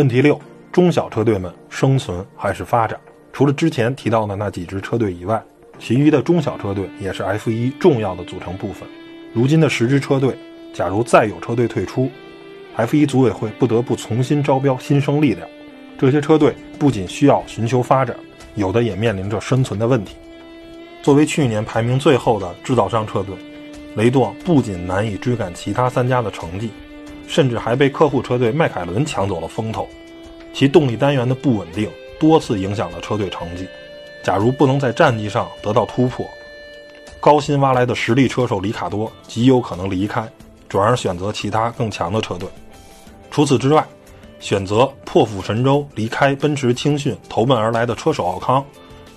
问题六：中小车队们生存还是发展？除了之前提到的那几支车队以外，其余的中小车队也是 F1 重要的组成部分。如今的十支车队，假如再有车队退出，F1 组委会不得不重新招标新生力量。这些车队不仅需要寻求发展，有的也面临着生存的问题。作为去年排名最后的制造商车队，雷诺不仅难以追赶其他三家的成绩，甚至还被客户车队迈凯伦抢走了风头。其动力单元的不稳定多次影响了车队成绩。假如不能在战绩上得到突破，高薪挖来的实力车手里卡多极有可能离开，转而选择其他更强的车队。除此之外，选择破釜沉舟离开奔驰青训投奔而来的车手奥康，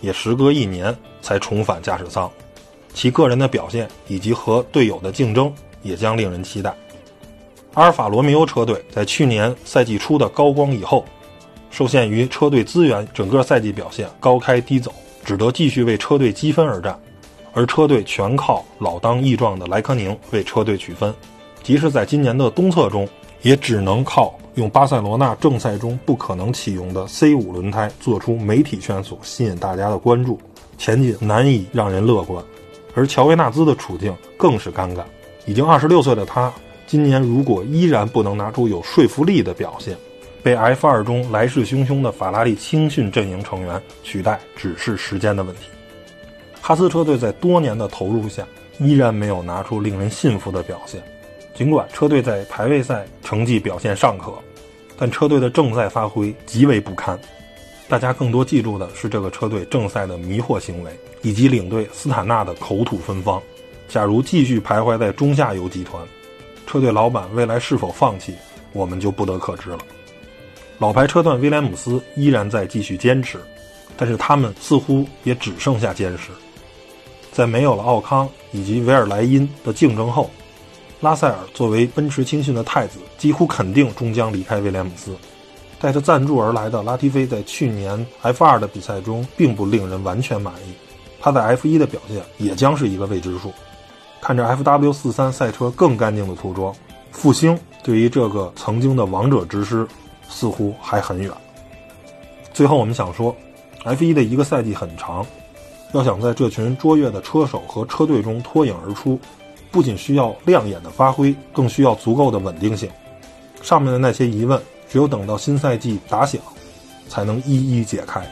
也时隔一年才重返驾驶舱。其个人的表现以及和队友的竞争也将令人期待。阿尔法罗密欧车队在去年赛季初的高光以后，受限于车队资源，整个赛季表现高开低走，只得继续为车队积分而战。而车队全靠老当益壮的莱科宁为车队取分，即使在今年的东侧中，也只能靠用巴塞罗那正赛中不可能启用的 C5 轮胎做出媒体圈所吸引大家的关注，前景难以让人乐观。而乔维纳兹的处境更是尴尬，已经二十六岁的他，今年如果依然不能拿出有说服力的表现，被 F2 中来势汹汹的法拉利青训阵营成员取代，只是时间的问题。哈斯车队在多年的投入下，依然没有拿出令人信服的表现。尽管车队在排位赛成绩表现尚可，但车队的正赛发挥极为不堪。大家更多记住的是这个车队正赛的迷惑行为。以及领队斯坦纳的口吐芬芳。假如继续徘徊在中下游集团，车队老板未来是否放弃，我们就不得可知了。老牌车段威廉姆斯依然在继续坚持，但是他们似乎也只剩下坚持。在没有了奥康以及维尔莱因的竞争后，拉塞尔作为奔驰青训的太子，几乎肯定终将离开威廉姆斯。带着赞助而来的拉蒂菲在去年 F2 的比赛中并不令人完全满意。他在 F 一的表现也将是一个未知数。看着 FW 四三赛车更干净的涂装，复兴对于这个曾经的王者之师似乎还很远。最后，我们想说，F 一的一个赛季很长，要想在这群卓越的车手和车队中脱颖而出，不仅需要亮眼的发挥，更需要足够的稳定性。上面的那些疑问，只有等到新赛季打响，才能一一解开。